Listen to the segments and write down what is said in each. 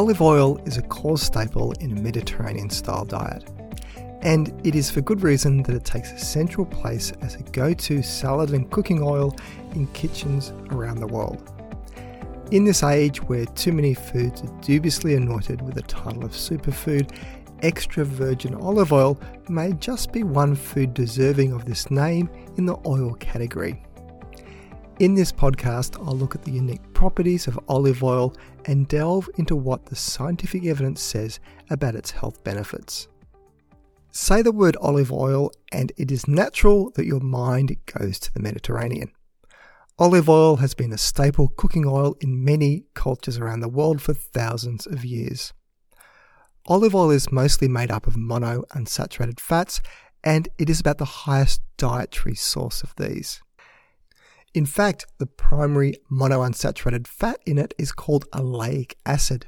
Olive oil is a core staple in a Mediterranean style diet. And it is for good reason that it takes a central place as a go to salad and cooking oil in kitchens around the world. In this age where too many foods are dubiously anointed with the title of superfood, extra virgin olive oil may just be one food deserving of this name in the oil category. In this podcast, I'll look at the unique properties of olive oil and delve into what the scientific evidence says about its health benefits. Say the word olive oil, and it is natural that your mind goes to the Mediterranean. Olive oil has been a staple cooking oil in many cultures around the world for thousands of years. Olive oil is mostly made up of monounsaturated fats, and it is about the highest dietary source of these. In fact, the primary monounsaturated fat in it is called oleic acid,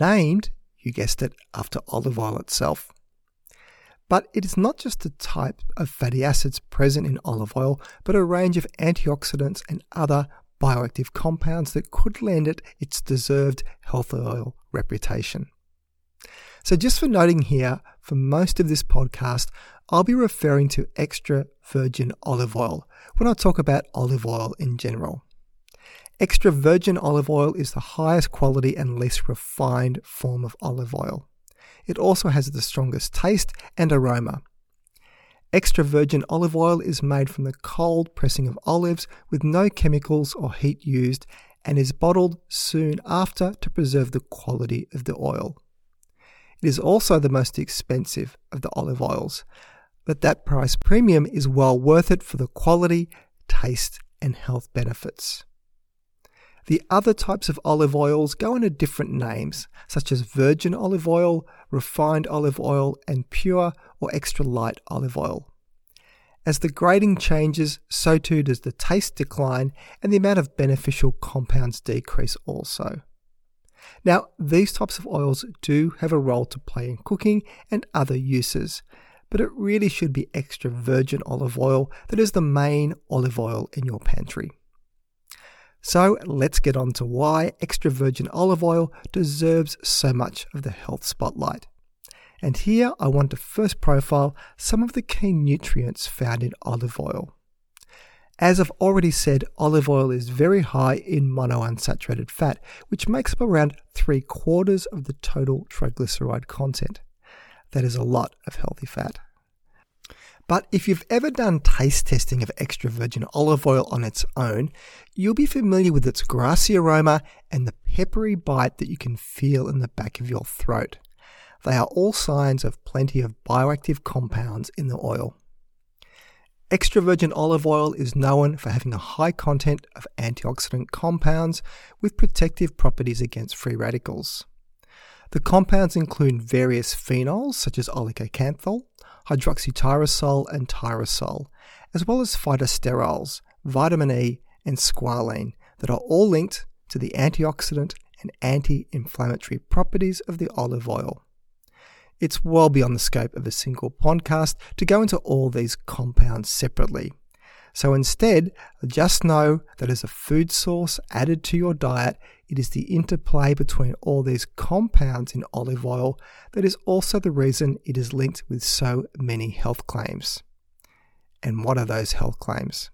named, you guessed it, after olive oil itself. But it is not just the type of fatty acids present in olive oil, but a range of antioxidants and other bioactive compounds that could lend it its deserved health oil reputation. So, just for noting here, for most of this podcast, I'll be referring to extra virgin olive oil when I talk about olive oil in general. Extra virgin olive oil is the highest quality and least refined form of olive oil. It also has the strongest taste and aroma. Extra virgin olive oil is made from the cold pressing of olives with no chemicals or heat used and is bottled soon after to preserve the quality of the oil. It is also the most expensive of the olive oils, but that price premium is well worth it for the quality, taste, and health benefits. The other types of olive oils go under different names, such as virgin olive oil, refined olive oil, and pure or extra light olive oil. As the grading changes, so too does the taste decline and the amount of beneficial compounds decrease also. Now, these types of oils do have a role to play in cooking and other uses, but it really should be extra virgin olive oil that is the main olive oil in your pantry. So let's get on to why extra virgin olive oil deserves so much of the health spotlight. And here I want to first profile some of the key nutrients found in olive oil. As I've already said, olive oil is very high in monounsaturated fat, which makes up around three quarters of the total triglyceride content. That is a lot of healthy fat. But if you've ever done taste testing of extra virgin olive oil on its own, you'll be familiar with its grassy aroma and the peppery bite that you can feel in the back of your throat. They are all signs of plenty of bioactive compounds in the oil. Extra virgin olive oil is known for having a high content of antioxidant compounds with protective properties against free radicals. The compounds include various phenols such as oleocanthal, hydroxytyrosol, and tyrosol, as well as phytosterols, vitamin E, and squalene that are all linked to the antioxidant and anti inflammatory properties of the olive oil. It's well beyond the scope of a single podcast to go into all these compounds separately. So instead, just know that as a food source added to your diet, it is the interplay between all these compounds in olive oil that is also the reason it is linked with so many health claims. And what are those health claims?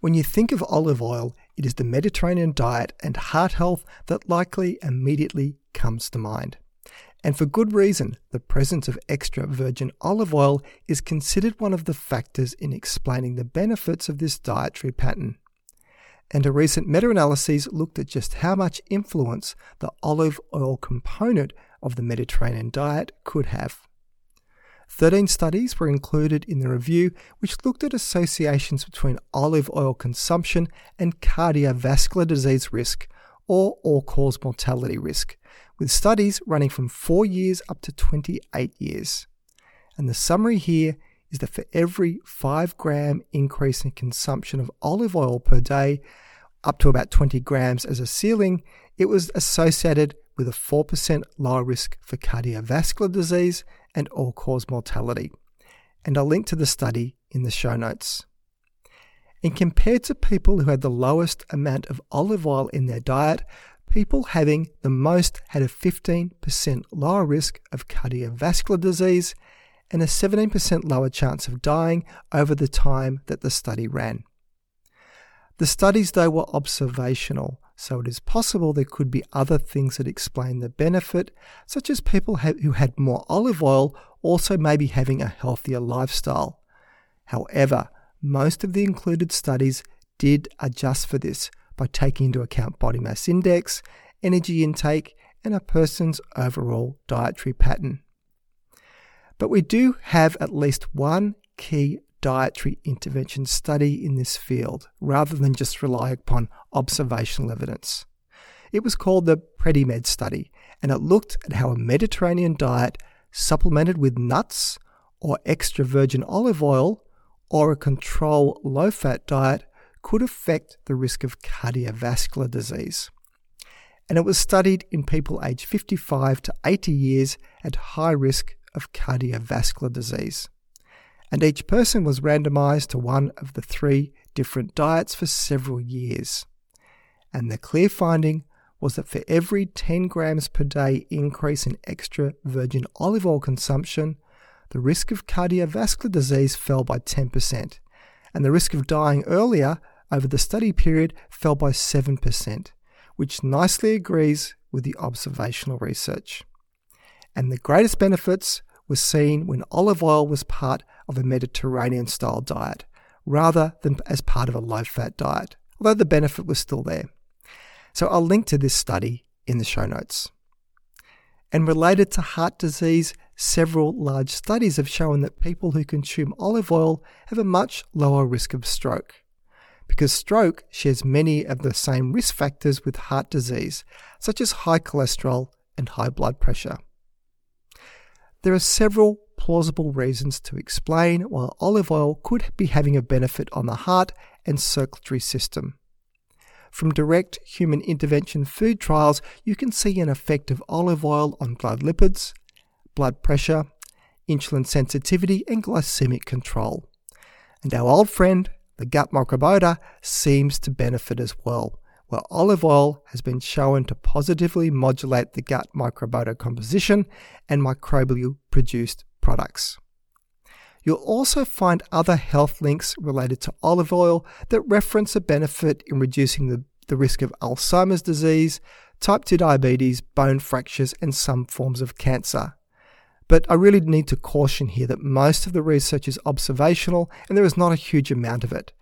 When you think of olive oil, it is the Mediterranean diet and heart health that likely immediately comes to mind. And for good reason, the presence of extra virgin olive oil is considered one of the factors in explaining the benefits of this dietary pattern. And a recent meta analysis looked at just how much influence the olive oil component of the Mediterranean diet could have. 13 studies were included in the review, which looked at associations between olive oil consumption and cardiovascular disease risk, or all cause mortality risk, with studies running from 4 years up to 28 years. And the summary here is that for every 5 gram increase in consumption of olive oil per day, up to about 20 grams as a ceiling, it was associated with a 4% lower risk for cardiovascular disease and all cause mortality. And I'll link to the study in the show notes. And compared to people who had the lowest amount of olive oil in their diet, people having the most had a 15% lower risk of cardiovascular disease and a 17% lower chance of dying over the time that the study ran. The studies, though, were observational, so it is possible there could be other things that explain the benefit, such as people who had more olive oil also may be having a healthier lifestyle. However, most of the included studies did adjust for this by taking into account body mass index, energy intake, and a person's overall dietary pattern. But we do have at least one key dietary intervention study in this field, rather than just rely upon observational evidence. It was called the PREDIMED study, and it looked at how a Mediterranean diet supplemented with nuts or extra virgin olive oil or a control low fat diet could affect the risk of cardiovascular disease. And it was studied in people aged 55 to 80 years at high risk of cardiovascular disease. And each person was randomized to one of the three different diets for several years. And the clear finding was that for every 10 grams per day increase in extra virgin olive oil consumption, the risk of cardiovascular disease fell by 10%, and the risk of dying earlier over the study period fell by 7%, which nicely agrees with the observational research. And the greatest benefits were seen when olive oil was part of a Mediterranean style diet, rather than as part of a low fat diet, although the benefit was still there. So I'll link to this study in the show notes. And related to heart disease, several large studies have shown that people who consume olive oil have a much lower risk of stroke because stroke shares many of the same risk factors with heart disease, such as high cholesterol and high blood pressure. There are several plausible reasons to explain why olive oil could be having a benefit on the heart and circulatory system. From direct human intervention food trials, you can see an effect of olive oil on blood lipids, blood pressure, insulin sensitivity, and glycemic control. And our old friend the gut microbiota seems to benefit as well, where olive oil has been shown to positively modulate the gut microbiota composition and microbially produced products. You'll also find other health links related to olive oil that reference a benefit in reducing the, the risk of Alzheimer's disease, type 2 diabetes, bone fractures, and some forms of cancer. But I really need to caution here that most of the research is observational and there is not a huge amount of it.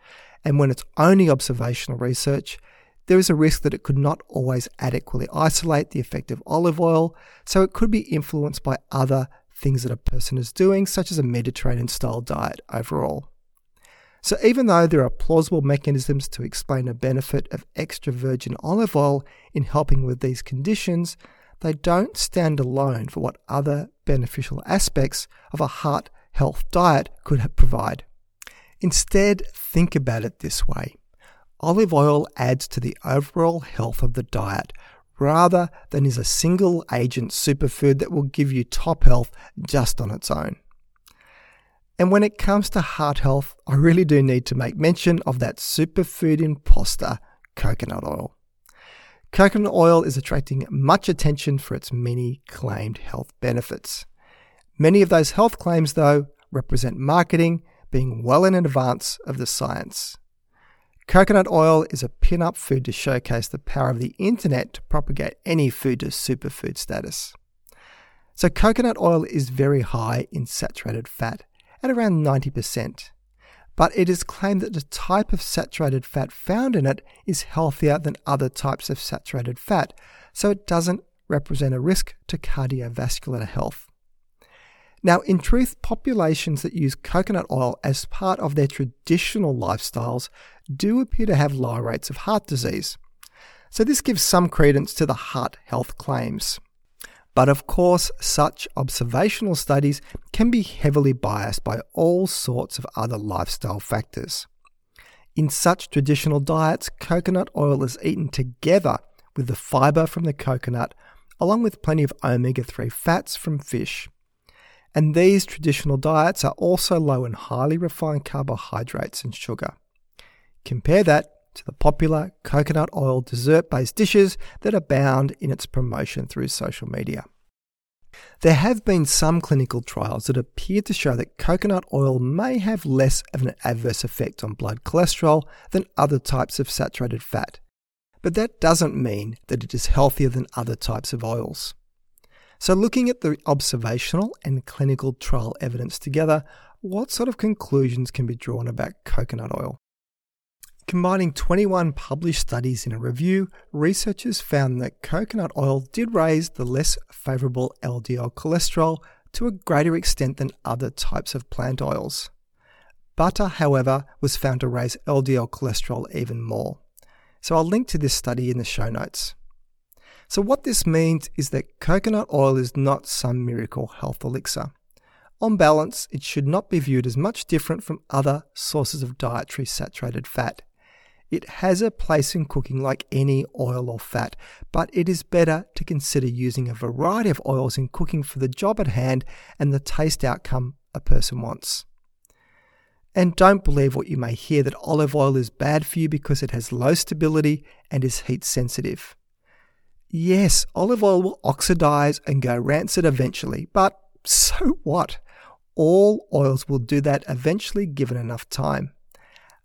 And when it's only observational research, there is a risk that it could not always adequately isolate the effect of olive oil, so it could be influenced by other things that a person is doing, such as a Mediterranean style diet overall. So, even though there are plausible mechanisms to explain a benefit of extra virgin olive oil in helping with these conditions, they don't stand alone for what other beneficial aspects of a heart health diet could provide. Instead, think about it this way olive oil adds to the overall health of the diet rather than is a single agent superfood that will give you top health just on its own. And when it comes to heart health, I really do need to make mention of that superfood imposter, coconut oil. Coconut oil is attracting much attention for its many claimed health benefits. Many of those health claims, though, represent marketing being well in advance of the science. Coconut oil is a pin up food to showcase the power of the internet to propagate any food to superfood status. So, coconut oil is very high in saturated fat, at around 90% but it is claimed that the type of saturated fat found in it is healthier than other types of saturated fat, so it doesn't represent a risk to cardiovascular health. Now, in truth, populations that use coconut oil as part of their traditional lifestyles do appear to have lower rates of heart disease. So, this gives some credence to the heart health claims. But of course, such observational studies can be heavily biased by all sorts of other lifestyle factors. In such traditional diets, coconut oil is eaten together with the fiber from the coconut, along with plenty of omega 3 fats from fish. And these traditional diets are also low in highly refined carbohydrates and sugar. Compare that to the popular coconut oil dessert based dishes that abound in its promotion through social media. There have been some clinical trials that appear to show that coconut oil may have less of an adverse effect on blood cholesterol than other types of saturated fat, but that doesn't mean that it is healthier than other types of oils. So, looking at the observational and clinical trial evidence together, what sort of conclusions can be drawn about coconut oil? Combining 21 published studies in a review, researchers found that coconut oil did raise the less favourable LDL cholesterol to a greater extent than other types of plant oils. Butter, however, was found to raise LDL cholesterol even more. So I'll link to this study in the show notes. So, what this means is that coconut oil is not some miracle health elixir. On balance, it should not be viewed as much different from other sources of dietary saturated fat. It has a place in cooking like any oil or fat, but it is better to consider using a variety of oils in cooking for the job at hand and the taste outcome a person wants. And don't believe what you may hear that olive oil is bad for you because it has low stability and is heat sensitive. Yes, olive oil will oxidize and go rancid eventually, but so what? All oils will do that eventually given enough time.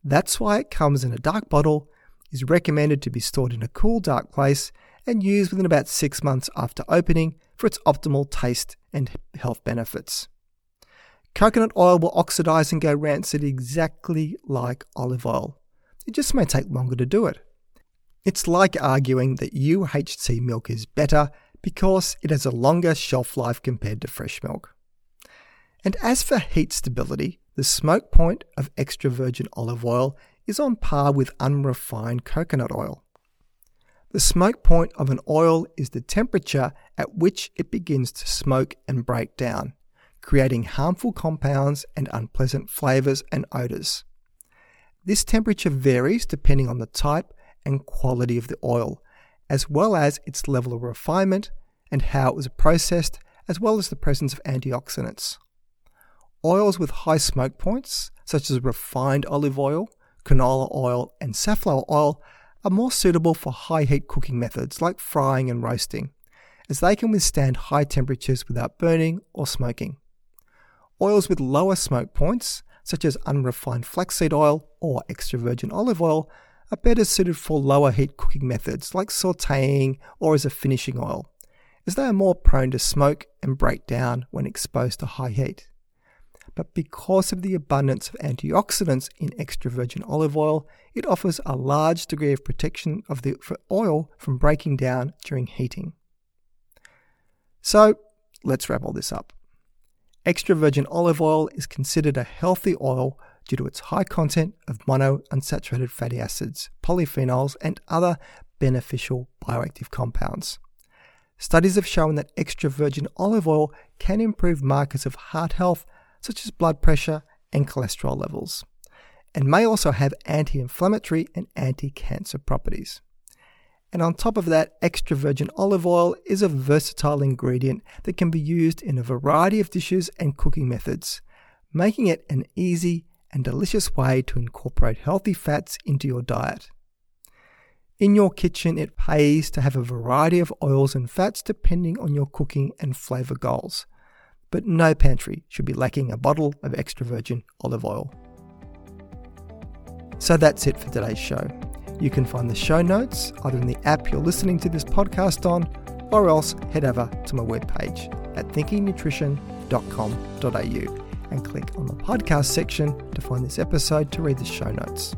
That's why it comes in a dark bottle, is recommended to be stored in a cool, dark place, and used within about six months after opening for its optimal taste and health benefits. Coconut oil will oxidize and go rancid exactly like olive oil. It just may take longer to do it. It's like arguing that UHT milk is better because it has a longer shelf life compared to fresh milk. And as for heat stability, the smoke point of extra virgin olive oil is on par with unrefined coconut oil. The smoke point of an oil is the temperature at which it begins to smoke and break down creating harmful compounds and unpleasant flavors and odors. This temperature varies depending on the type and quality of the oil, as well as its level of refinement and how it was processed, as well as the presence of antioxidants. Oils with high smoke points, such as refined olive oil, canola oil, and safflower oil, are more suitable for high heat cooking methods like frying and roasting, as they can withstand high temperatures without burning or smoking. Oils with lower smoke points, such as unrefined flaxseed oil or extra virgin olive oil, are better suited for lower heat cooking methods like sauteing or as a finishing oil, as they are more prone to smoke and break down when exposed to high heat. But because of the abundance of antioxidants in extra virgin olive oil, it offers a large degree of protection of the oil from breaking down during heating. So let's wrap all this up. Extra virgin olive oil is considered a healthy oil due to its high content of monounsaturated fatty acids, polyphenols, and other beneficial bioactive compounds. Studies have shown that extra virgin olive oil can improve markers of heart health, such as blood pressure and cholesterol levels, and may also have anti inflammatory and anti cancer properties. And on top of that, extra virgin olive oil is a versatile ingredient that can be used in a variety of dishes and cooking methods, making it an easy and delicious way to incorporate healthy fats into your diet. In your kitchen, it pays to have a variety of oils and fats depending on your cooking and flavour goals. But no pantry should be lacking a bottle of extra virgin olive oil. So that's it for today's show. You can find the show notes either in the app you're listening to this podcast on or else head over to my webpage at thinkingnutrition.com.au and click on the podcast section to find this episode to read the show notes.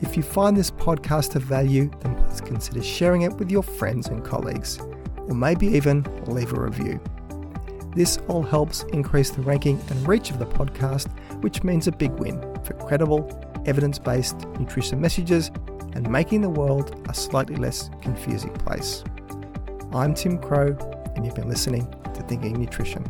If you find this podcast of value, then please consider sharing it with your friends and colleagues, or maybe even leave a review. This all helps increase the ranking and reach of the podcast, which means a big win for credible, evidence based nutrition messages and making the world a slightly less confusing place. I'm Tim Crowe, and you've been listening to Thinking Nutrition.